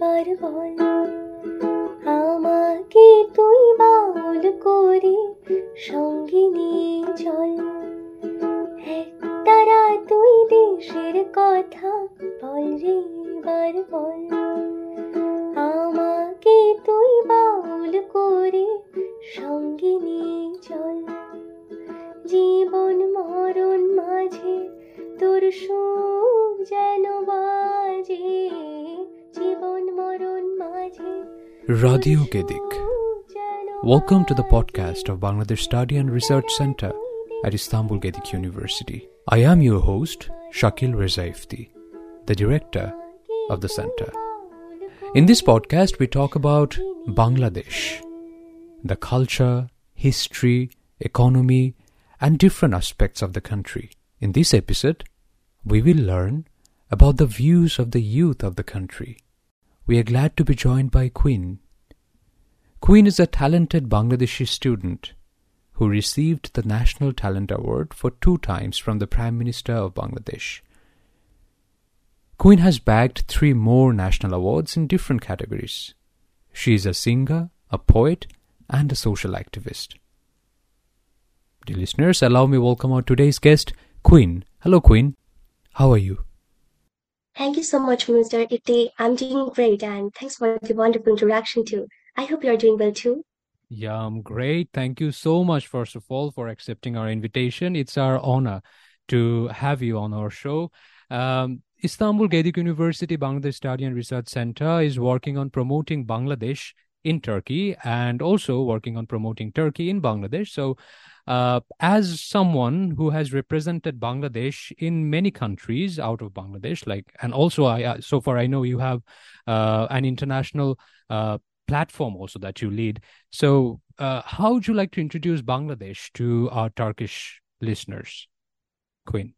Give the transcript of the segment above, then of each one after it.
வருவாள் Welcome to the podcast of Bangladesh Study and Research Center at Istanbul Gedik University. I am your host, Shakil Reja Efti, the director of the center. In this podcast, we talk about Bangladesh, the culture, history, economy, and different aspects of the country. In this episode, we will learn about the views of the youth of the country. We are glad to be joined by Queen. Queen is a talented Bangladeshi student who received the National Talent Award for two times from the Prime Minister of Bangladesh. Queen has bagged three more national awards in different categories. She is a singer, a poet, and a social activist. Dear listeners, allow me welcome our today's guest, Queen. Hello, Queen. How are you? Thank you so much, Mr. Efti. I'm doing great and thanks for the wonderful introduction too. I hope you are doing well too. Yeah, I'm great. Thank you so much, first of all, for accepting our invitation. It's our honor to have you on our show. Um, Istanbul Gedik University Bangladesh Study and Research Center is working on promoting Bangladesh in Turkey and also working on promoting Turkey in Bangladesh. So, uh, as someone who has represented Bangladesh in many countries out of Bangladesh, like, and also I, so far I know you have uh, an international uh, platform also that you lead. So, uh, how would you like to introduce Bangladesh to our Turkish listeners, Queen?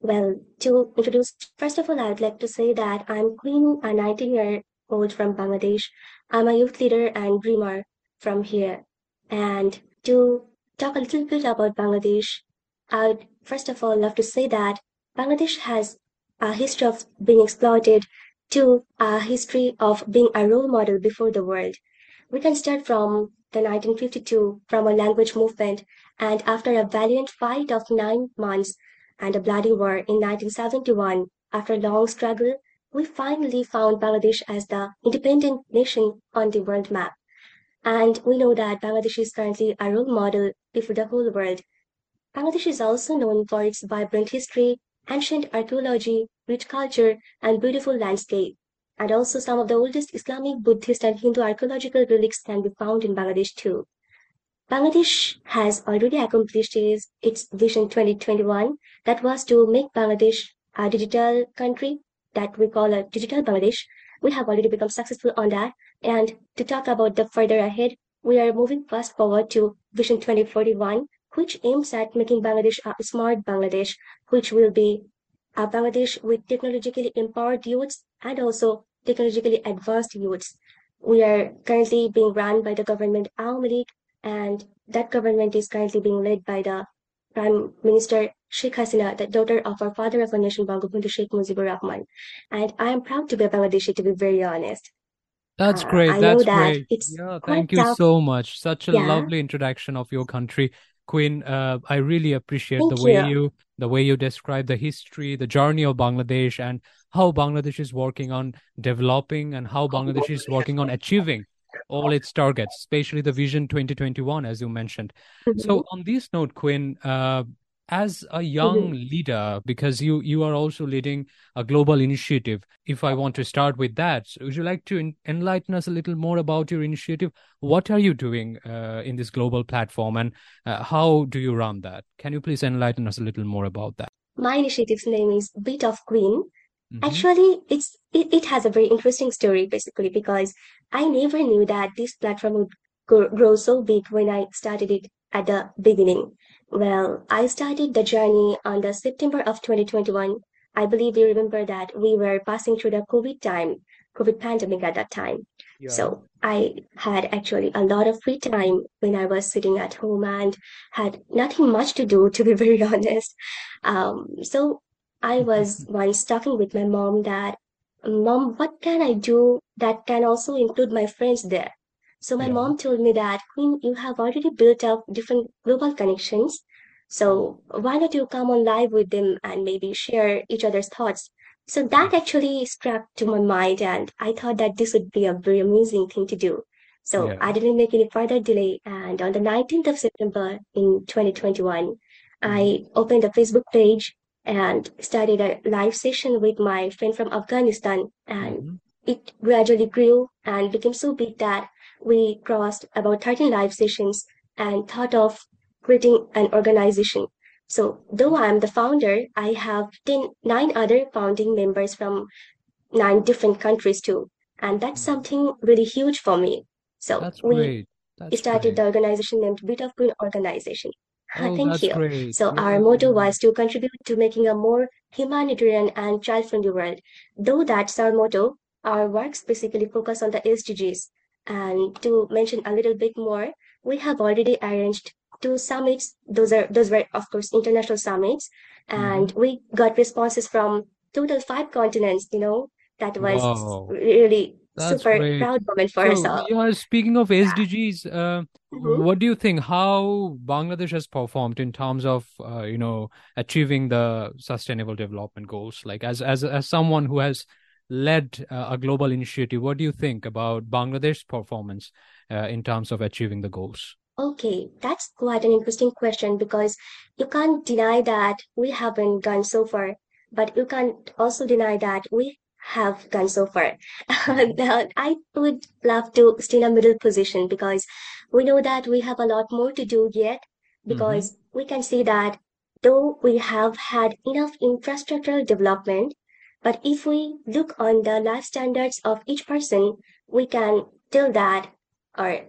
Well, to introduce, first of all, I would like to say that I'm Queen, a 19 year old from Bangladesh. I'm a youth leader and dreamer from here. And to talk a little bit about Bangladesh, I would first of all love to say that Bangladesh has a history of being exploited to a history of being a role model before the world. We can start from the 1952 from a language movement and after a valiant fight of nine months and a bloody war in 1971, after a long struggle, we finally found Bangladesh as the independent nation on the world map. And we know that Bangladesh is currently a role model before the whole world. Bangladesh is also known for its vibrant history, ancient archaeology, rich culture, and beautiful landscape. And also some of the oldest Islamic, Buddhist, and Hindu archaeological relics can be found in Bangladesh too. Bangladesh has already accomplished its, its Vision 2021 that was to make Bangladesh a digital country that we call a digital Bangladesh. We have already become successful on that. And to talk about the further ahead, we are moving fast forward to Vision 2041, which aims at making Bangladesh a smart Bangladesh, which will be a Bangladesh with technologically empowered youths and also technologically advanced youths. We are currently being run by the government League, and that government is currently being led by the Prime Minister Sheikh Hasina, the daughter of our father of our nation, Bangabandhu Sheikh Mujibur Rahman. And I am proud to be a Bangladeshi, to be very honest. That's Uh, great. I know That's that great. it's Yeah, thank you tough. so much. Such a Yeah. lovely introduction of your country, Queen. Uh, I really appreciate the way you. you the way you describe the history, the journey of Bangladesh, and how Bangladesh is working on developing and how Bangladesh is working on achieving all its targets, especially the Vision 2021, as you mentioned. So, Mhm. on this note, Queen, uh, as a young leader, because you you are also leading a global initiative, if I want to start with that, so would you like to en- enlighten us a little more about your initiative? What are you doing uh, in this global platform, and uh, how do you run that? Can you please enlighten us a little more about that? My initiative's name is Beat of Queen. Mhm. Actually, it's it, it has a very interesting story basically because I never knew that this platform would grow so big when I started it at the beginning. Well, I started the journey on the September of 2021. I believe you remember that we were passing through the COVID time, COVID pandemic at that time. Yeah. So I had actually a lot of free time when I was sitting at home and had nothing much to do, to be very honest. Um, so I was once talking with my mom that Mom, what can I do that can also include my friends there? So my Yeah. mom told me that, Queen, you have already built up different global connections. So why not you come on live with them and maybe share each other's thoughts? So that actually struck to my mind, and I thought that this would be a very amazing thing to do. So Yeah. I didn't make any further delay, and on the 19th of September in 2021, I opened a Facebook page and started a live session with my friend from Afghanistan, and Mhm. it gradually grew and became so big that we crossed about 13 live sessions and thought of creating an organization. So though I'm the founder, I have 10, nine other founding members from nine different countries too. And that's mm. something really huge for me. So That's we. Started great. the organization named Beat of Queen Organization. Oh, Thank you. great. So Yeah, our motto was to contribute to making a more humanitarian and child-friendly world. Though that's our motto, our works basically focus on the SDGs. And to mention a little bit more, we have already arranged two summits. Those are those were of course international summits, and we got responses from total five continents. You know, that was Wow. really That's super great. proud moment for us So, all. yeah, speaking of SDGs, uh, Mhm. what do you think how Bangladesh has performed in terms of, uh, you know, achieving the sustainable development goals? Like as as as someone who has led uh, a global initiative, what do you think about Bangladesh's performance uh, in terms of achieving the goals? Okay, that's quite an interesting question because you can't deny that we haven't gone so far, but you can't also deny that we have gone so far. Now, I would love to stay in a middle position because we know that we have a lot more to do yet because we can see that though we have had enough infrastructural development, but if we look on the life standards of each person, we can tell that or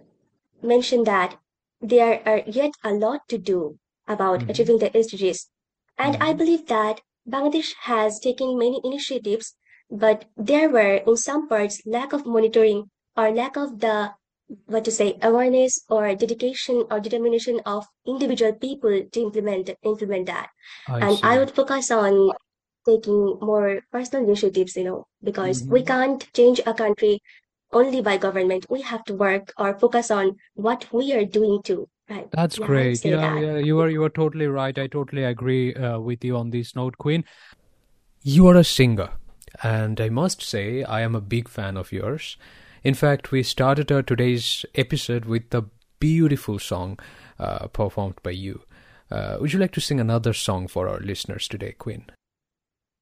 mention that there are yet a lot to do about Mhm. achieving the SDGs. And I Mhm. believe that Bangladesh has taken many initiatives, but there were in some parts lack of monitoring or lack of the what to say awareness or dedication or determination of individual people to implement implement that. I And I would focus on taking more personal initiatives, you know, because we Mhm. can't change a country only by government. We have to work or focus on what we are doing too. Right. That's Yeah, great. Yeah, that. yeah, you are you are totally right. I totally agree uh, with you on this note, Queen. You are a singer, and I must say I am a big fan of yours. In fact, we started our today's episode with a beautiful song uh, performed by you. Uh, would you like to sing another song for our listeners today, Queen?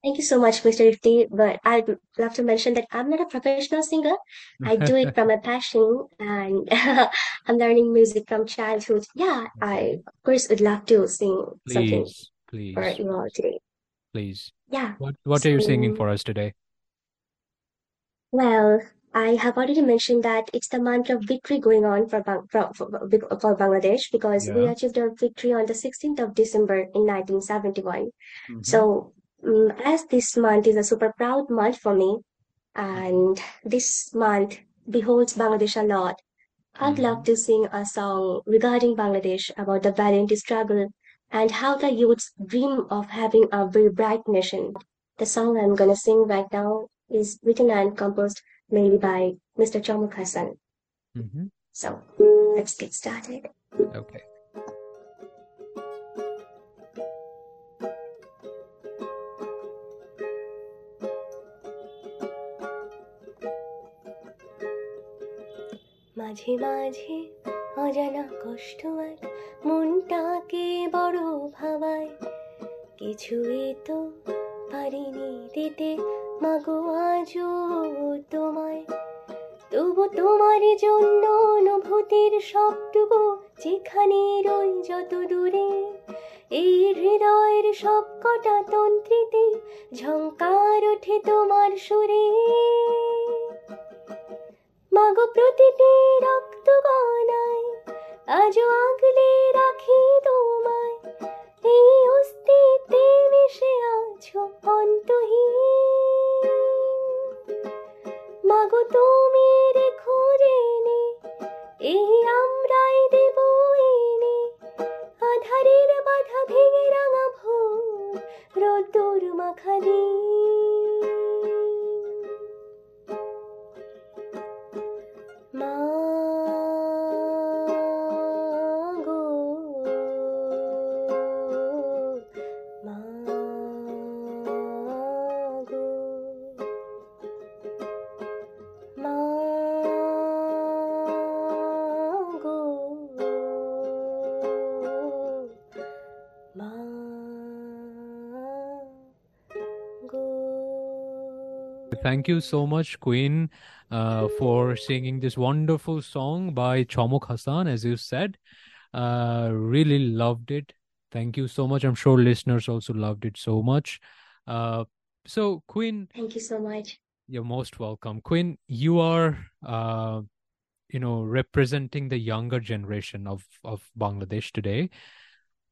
Thank you so much, Mr. Efti. But I'd love to mention that I'm not a professional singer. I do it from a passion and I'm learning music from childhood. Yeah, I of course would love to sing something Please, for please, you all today. please. Yeah. What what are you singing for us today? well, I have already mentioned that it's the month of victory going on for, Bang for, for, for Bangladesh because we achieved our victory on the 16th of December in 1971. Mhm. So, as this month is a super proud month for me, and this month beholds Bangladesh a lot, I'd love to sing a song regarding Bangladesh about the valiant struggle and how the youths dream of having a very bright nation. The song I'm gonna sing right now is written and composed mainly by Mr. Chomok Hassan. Mhm. So let's get started. Okay. মাঝে মাঝে অজানা কষ্ট এক মনটাকে বড় ভাবায়। কিছুই তো পারিনি দিতে, মাগো আজও তোমায়। তবু তোমার জন্য অনুভূতির সবটুকু যেখানে রই যত দূরে, এই হৃদয়ের সব কটা তন্ত্রীতে ঝঙ্কার ওঠে তোমার সুরে। মাগো প্রতিটি রক্ত গনায় আজও আগলে রাখি তোমায়। এই অস্তিত্বে মিশে আছো অন্তহীন। মাগো তুমি রেখো জেনে, এই আমরাই দেব এনে। আধারের বাধা ভেঙে রাঙা ভোর, রোদ্দুর মাখা Thank you so much, Queen, uh, for singing this wonderful song by Chomok Hassan, as you said. Uh, really loved it. Thank you so much. I'm sure listeners also loved it so much. Uh, so, Queen. Thank you so much. You're most welcome. Queen, you are, uh, you know, representing the younger generation of, of Bangladesh today.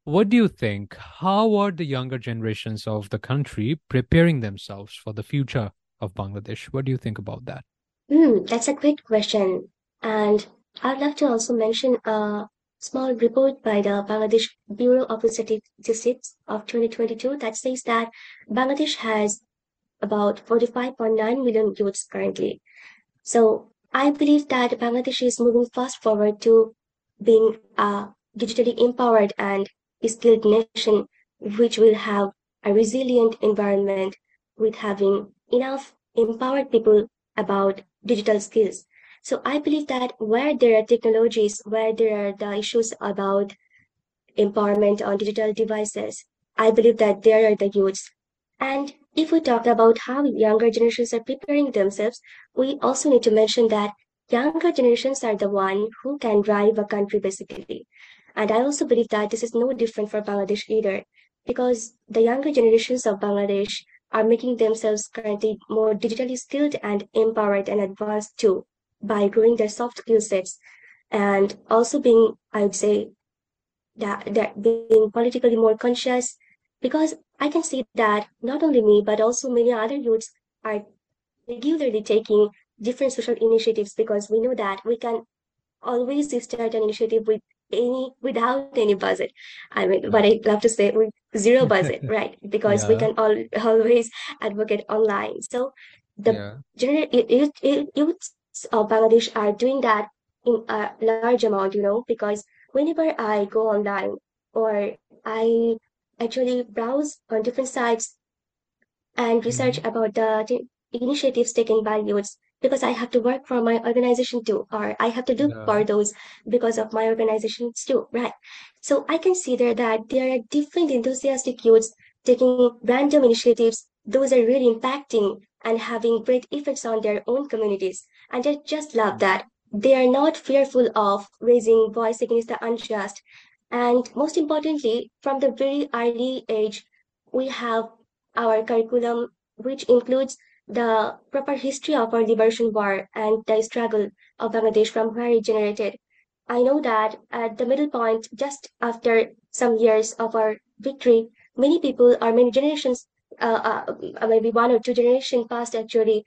What do you think? How are the younger generations of the country preparing themselves for the future of Bangladesh? What do you think about that? Mm, that's a great question. And I'd love to also mention a small report by the Bangladesh Bureau of Statistics of 2022 that says that Bangladesh has about 45.9 million youths currently. So I believe that Bangladesh is moving fast forward to being a digitally empowered and skilled nation, which will have a resilient environment with having enough empowered people about digital skills. So I believe that where there are technologies, where there are the issues about empowerment on digital devices, I believe that there are the youths. And if we talk about how younger generations are preparing themselves, we also need to mention that younger generations are the one who can drive a country basically. And I also believe that this is no different for Bangladesh either, because the younger generations of Bangladesh are making themselves currently more digitally skilled and empowered and advanced too by growing their soft skill sets and also being, I would say, that, that being politically more conscious because I can see that not only me, but also many other youths are regularly taking different social initiatives because we know that we can always start an initiative with any without any budget. I mean, but I love to say with zero budget, right? Because yeah. we can all always advocate online. So the yeah. general youths of Bangladesh are doing that in a large amount, you know, because whenever I go online or I actually browse on different sites and research mm-hmm. about the initiatives taken by youths because I have to work for my organization too, or I have to do yeah. for those because of my organizations too, right? So I consider that there are different enthusiastic youths taking random initiatives. Those are really impacting and having great effects on their own communities. And I just love that. They are not fearful of raising voice against the unjust. And most importantly, from the very early age, we have our curriculum, which includes the proper history of our liberation war and the struggle of Bangladesh from where it generated. I know that at the middle point, just after some years of our victory, many people or many generations, uh, uh, maybe one or two generations past actually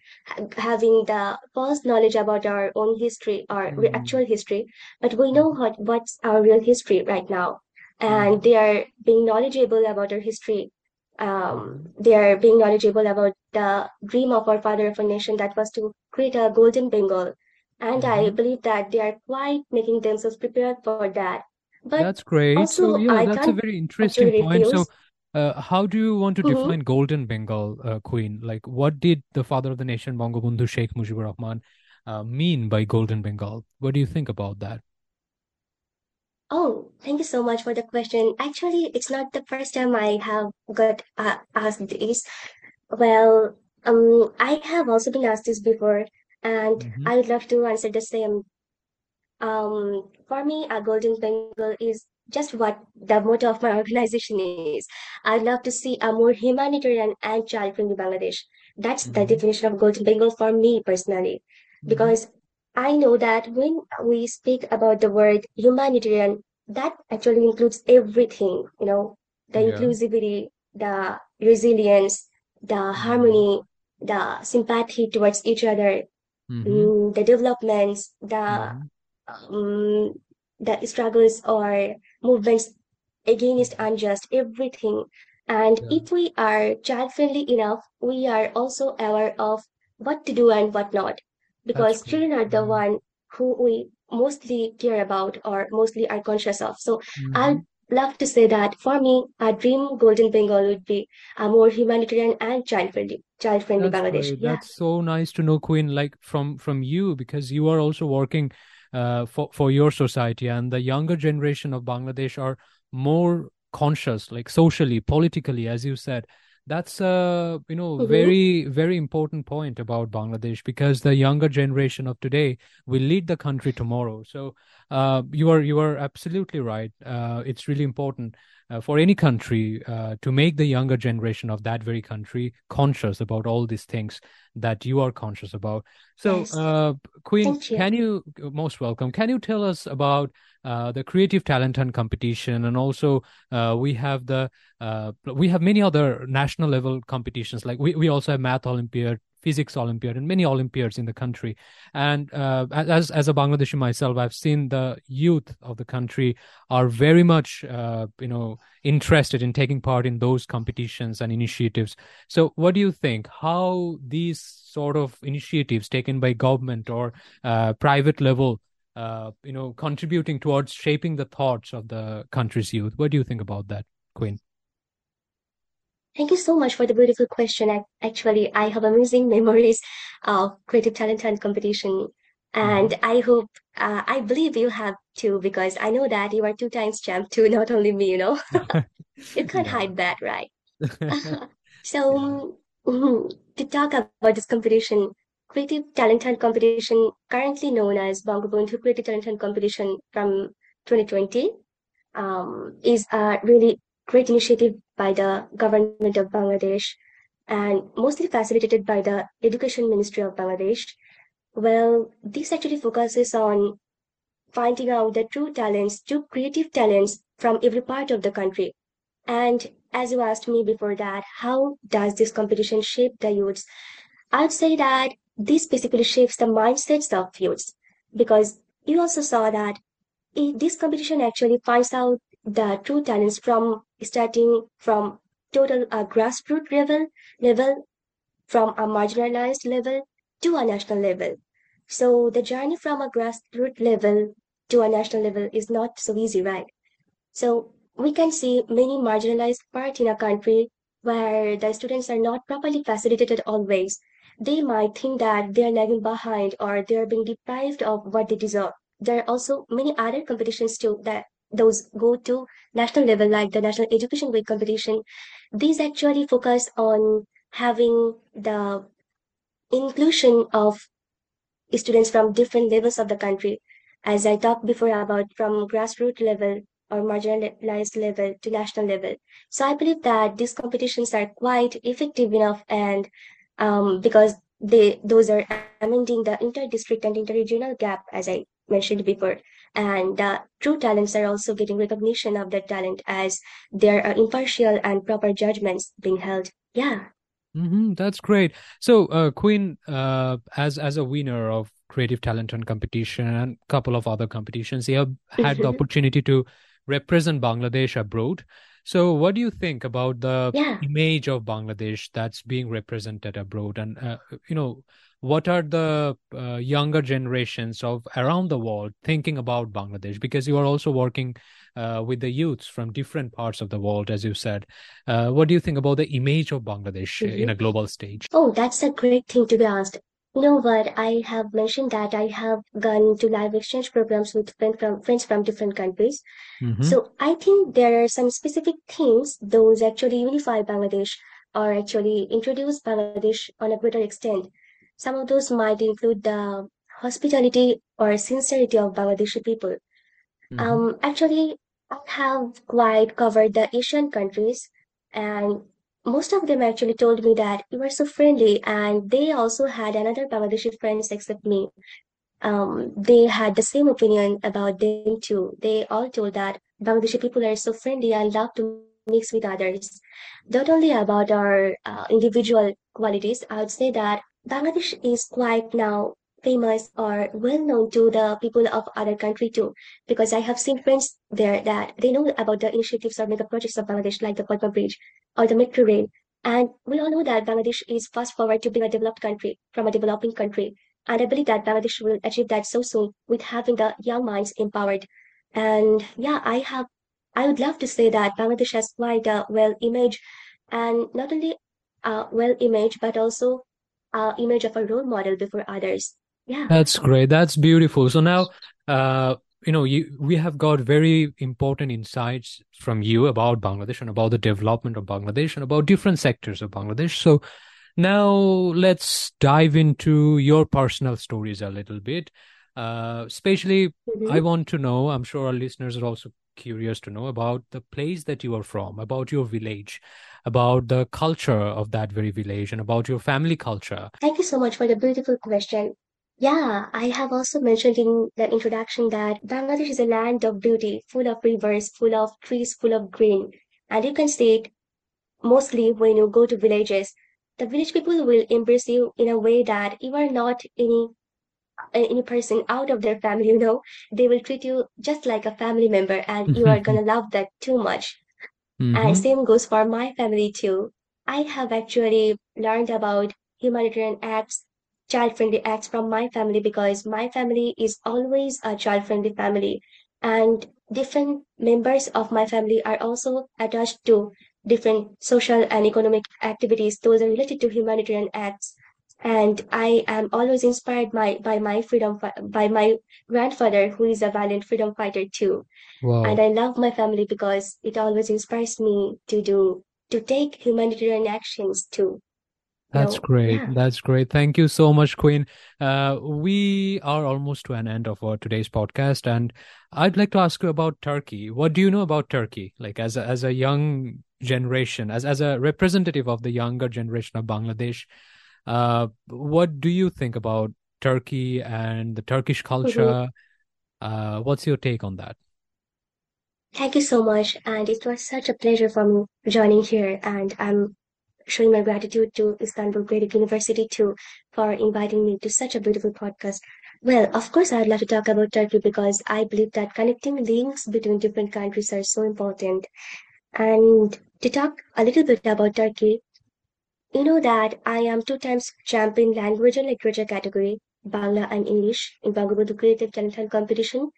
having the false knowledge about our own history or mm. actual history, but we know what, what's our real history right now. And mm. they are being knowledgeable about our history um, they are being knowledgeable about the dream of our father of a nation that was to create a golden Bengal. And mm-hmm. I believe that they are quite making themselves prepared for that. But that's great. Also, so yeah, I that's a very interesting point. So, uh, how do you want to mm-hmm. define Golden Bengal uh, Queen? Like, what did the father of the nation, Bangabandhu Sheikh Mujibur Rahman, uh, mean by Golden Bengal? What do you think about that? Oh, thank you so much for the question. Actually, it's not the first time I have got uh, asked this. Well, um, I have also been asked this before, and mm-hmm. I would love to answer the same. Um, for me, a golden bengal is just what the motto of my organization is. I'd love to see a more humanitarian and child-friendly Bangladesh. That's mm-hmm. the definition of golden bengal for me personally, mm-hmm. because I know that when we speak about the word humanitarian, that actually includes everything, you know, the yeah. inclusivity, the resilience, the mm-hmm. harmony, the sympathy towards each other, mm-hmm. Mm, the developments, the mm-hmm. um, the struggles or movements against unjust, everything. And yeah. if we are child friendly enough, we are also aware of what to do and what not because children are the one who we mostly care about or mostly are conscious of. So mm-hmm. I'd love to say that for me, a dream golden Bengal would be a more humanitarian and child friendly, child friendly Bangladesh. Yeah. That's so nice to know, Queen. Like from from you because you are also working uh, for for your society, and the younger generation of Bangladesh are more conscious, like socially, politically, as you said that's a you know Mhm. very very important point about Bangladesh because the younger generation of today will lead the country tomorrow. So uh, you are you are absolutely right. Uh, it's really important uh, for any country uh, to make the younger generation of that very country conscious about all these things that you are conscious about. So, Yes. uh, Queen, you. can you most welcome? Can you tell us about uh, the creative talent hunt competition and also uh, we have the uh, we have many other national level competitions like we, we also have math olympiad physics olympiad and many olympiads in the country and uh, as as a bangladeshi myself i've seen the youth of the country are very much uh, you know interested in taking part in those competitions and initiatives so what do you think how these sort of initiatives taken by government or uh, private level uh, you know, contributing towards shaping the thoughts of the country's youth. What do you think about that, Queen? Thank you so much for the beautiful question. Actually, I have amazing memories of creative talent hunt competition, and mm-hmm. I hope, uh, I believe you have too, because I know that you are two times champ too, not only me. You know, you can't hide that, right? so, yeah. to talk about this competition, Creative Talent Hunt Competition, currently known as Bangabandhu Creative Talent Hunt Competition from 2020, um, is a really great initiative by the government of Bangladesh and mostly facilitated by the Education Ministry of Bangladesh. Well, this actually focuses on finding out the true talents, true creative talents from every part of the country. And as you asked me before that, how does this competition shape the youths? I'd say that this basically shapes the mindsets of youths because you also saw that this competition actually finds out the true talents from starting from total uh, grassroots level level from a marginalized level to a national level. So the journey from a grassroots level to a national level is not so easy right? So we can see many marginalized parts in a country where the students are not properly facilitated always. They might think that they are lagging behind or they are being deprived of what they deserve. There are also many other competitions too that those go to national level like the national education week competition these actually focus on having the inclusion of students from different levels of the country. As i talked before about from grassroots level or marginalized level to national level. So i believe that these competitions are quite effective enough and um, because they those are amending the inter-district and inter-regional gap as i mentioned before and uh, true talents are also getting recognition of their talent as there are impartial and proper judgments being held. Yeah. Mm-hmm, that's great. So uh, queen uh, as as a winner of creative talent hunt competition and a couple of other competitions you have had the mm-hmm. opportunity to represent bangladesh abroad so, what do you think about the yeah. image of Bangladesh that's being represented abroad? And, uh, you know, what are the uh, younger generations of around the world thinking about Bangladesh? Because you are also working uh, with the youths from different parts of the world, as you said. Uh, what do you think about the image of Bangladesh mm-hmm. in a global stage? Oh, that's a great thing to be asked. Know what? I have mentioned that I have gone to live exchange programs with friend from, friends from different countries. Mm-hmm. So I think there are some specific things those actually unify Bangladesh or actually introduce Bangladesh on a greater extent. Some of those might include the hospitality or sincerity of Bangladeshi people. Mm-hmm. Um, actually, I have quite covered the Asian countries and most of them actually told me that you were so friendly and they also had another Bangladeshi friends except me. Um, they had the same opinion about them too. They all told that Bangladeshi people are so friendly and love to mix with others. Not only about our uh, individual qualities, I would say that Bangladesh is quite now famous or well known to the people of other country too. Because i have seen friends there that they know about the initiatives or mega projects of bangladesh like the Padma bridge or the metro rail. And we all know that bangladesh is fast forward to being a developed country from a developing country. And i believe that bangladesh will achieve that so soon with having the young minds empowered. And yeah i have i would love to say that bangladesh has quite a well image and not only a well image but also a image of a role model before others yeah that's great that's beautiful so now uh you know, you, we have got very important insights from you about Bangladesh and about the development of Bangladesh and about different sectors of Bangladesh. So now let's dive into your personal stories a little bit. Uh, especially, Mhm. I want to know, I'm sure our listeners are also curious to know about the place that you are from, about your village, about the culture of that very village, and about your family culture. Thank you so much for the beautiful question. Yeah, I have also mentioned in the introduction that Bangladesh is a land of beauty, full of rivers, full of trees, full of green. And you can see it mostly when you go to villages. The village people will embrace you in a way that you are not any any person out of their family, you know. They will treat you just like a family member, and you are gonna love that too much. And hmm same goes for my family too. I have actually learned about humanitarian acts, child-friendly acts from my family because my family is always a child-friendly family. And different members of my family are also attached to different social and economic activities. Those are related to humanitarian acts. And I am always inspired by, by my freedom, by my grandfather, who is a valiant freedom fighter too. And I love my family because it always inspires me to do, to take humanitarian actions too. That's great. yeah. That's great. Thank you so much, Queen. Uh, we are almost to an end of our today's podcast, and I'd like to ask you about Turkey. What do you know about Turkey? Like as a, as a young generation, as as a representative of the younger generation of Bangladesh, uh, what do you think about Turkey and the Turkish Mhm. culture? Uh, what's your take on that? Thank you so much. And it was such a pleasure for me joining here. And I'm showing my gratitude to Istanbul Creative University too for inviting me to such a beautiful podcast. Well, of course, I'd love to talk about Turkey because I believe that connecting links between different countries are so important. And to talk a little bit about Turkey, you know that I am two times champion language and literature category, Bangla and English, in Bangabandhu Creative Talent competition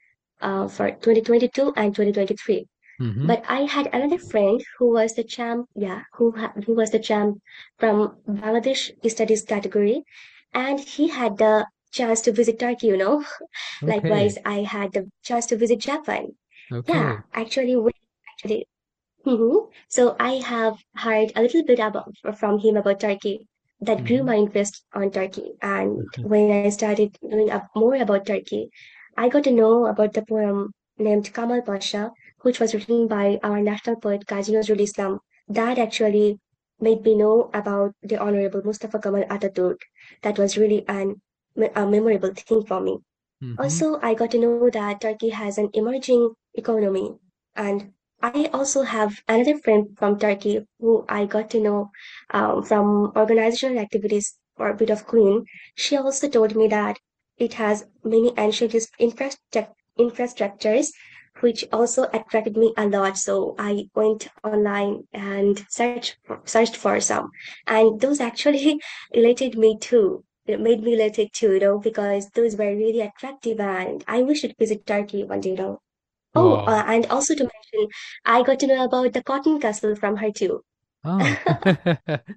uh, for 2022 and 2023. Hmm But I had another friend who was the champ, yeah, who ha who was the champ from Bangladesh Studies category, and he had the chance to visit Turkey, you know. Okay. Likewise, I had the chance to visit Japan. Yeah, Okay. actually, we actually, hmm So I have heard a little bit about from him about Turkey. That grew hmm my interest on Turkey. And when I started knowing up more about Turkey, I got to know about the poem named Kamal Pasha, which was written by our national poet Kazi Nazrul Islam. That actually made me know about the Honorable Mustafa Kemal Ataturk. That was really an, a memorable thing for me. hmm Also, I got to know that Turkey has an emerging economy. And I also have another friend from Turkey who I got to know um, from organizational activities for a Beat of Queen. She also told me that it has many ancient infrastructures, which also attracted me a lot. So I went online and searched searched for some, and those actually related me too it made me related too, you know, because those were really attractive and I wish to visit Turkey one day, you know. Oh, uh, and also to mention, I got to know about the Cotton Castle from her too. Ah,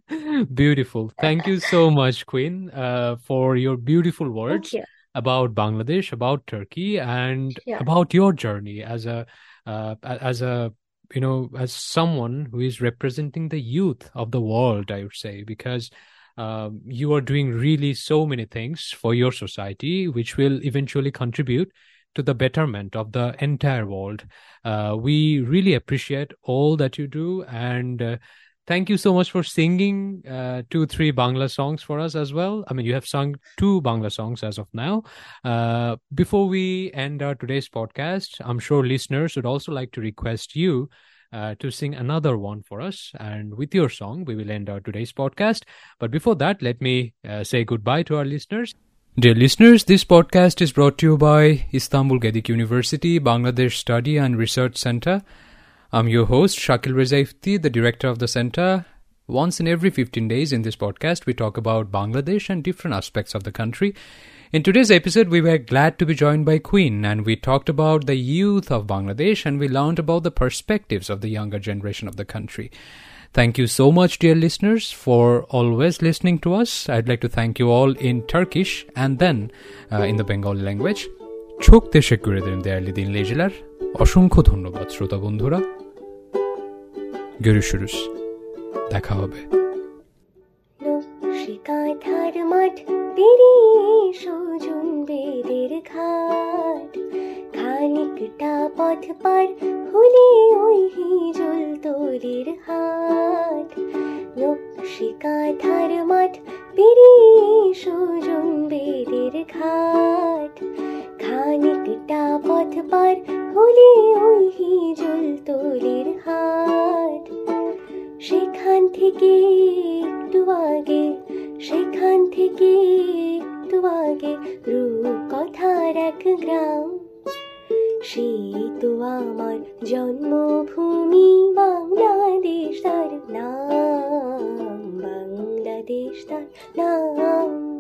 beautiful. Thank you so much, Queen, uh, for your beautiful Thank words you. About Bangladesh, about Turkey, and Yeah. about your journey as a uh, as a you know as someone who is representing the youth of the world, I would say, because um, you are doing really so many things for your society, which will eventually contribute to the betterment of the entire world. Uh, we really appreciate all that you do, and uh, Thank you so much for singing uh, two, three Bangla songs for us as well. I mean, you have sung two Bangla songs as of now. Uh, before we end our today's podcast, I'm sure listeners would also like to request you uh, to sing another one for us. And with your song, we will end our today's podcast. But before that, let me uh, say goodbye to our listeners. Dear listeners, this podcast is brought to you by Istanbul Gedik University, Bangladesh Study and Research Center. I'm your host, Shakil Reja Efti, the director of the center. Once in every 15 days in this podcast, we talk about Bangladesh and different aspects of the country. In today's episode, we were glad to be joined by Queen, and we talked about the youth of Bangladesh and we learned about the perspectives of the younger generation of the country. Thank you so much, dear listeners, for always listening to us. I'd like to thank you all in Turkish and then uh, in the Bengali language. Çok teşekkür ederim değerli dinleyiciler. অসংখ্য ধন্যবাদ, শ্রোতা বন্ধুরা görüşürüz. দেখা হবে কাঁথার মাঠ পেরিয়ে সুজন বেদের ঘাট খানিকটা পথ পার হলে ওই হিজল তোরের হাট নকশি কাঁথার মাঠ পেরিয়ে সুজন বেদের ঘাট খানিকটা পথ পার হলে ওই হিজুল তুলির হাট। সেখান থেকে একটু আগে, সেখান থেকে একটু আগে রূপকথার এক গ্রাম। সেই তো আমার জন্মভূমি বাংলাদেশ তার নাম, বাংলাদেশ তার নাম।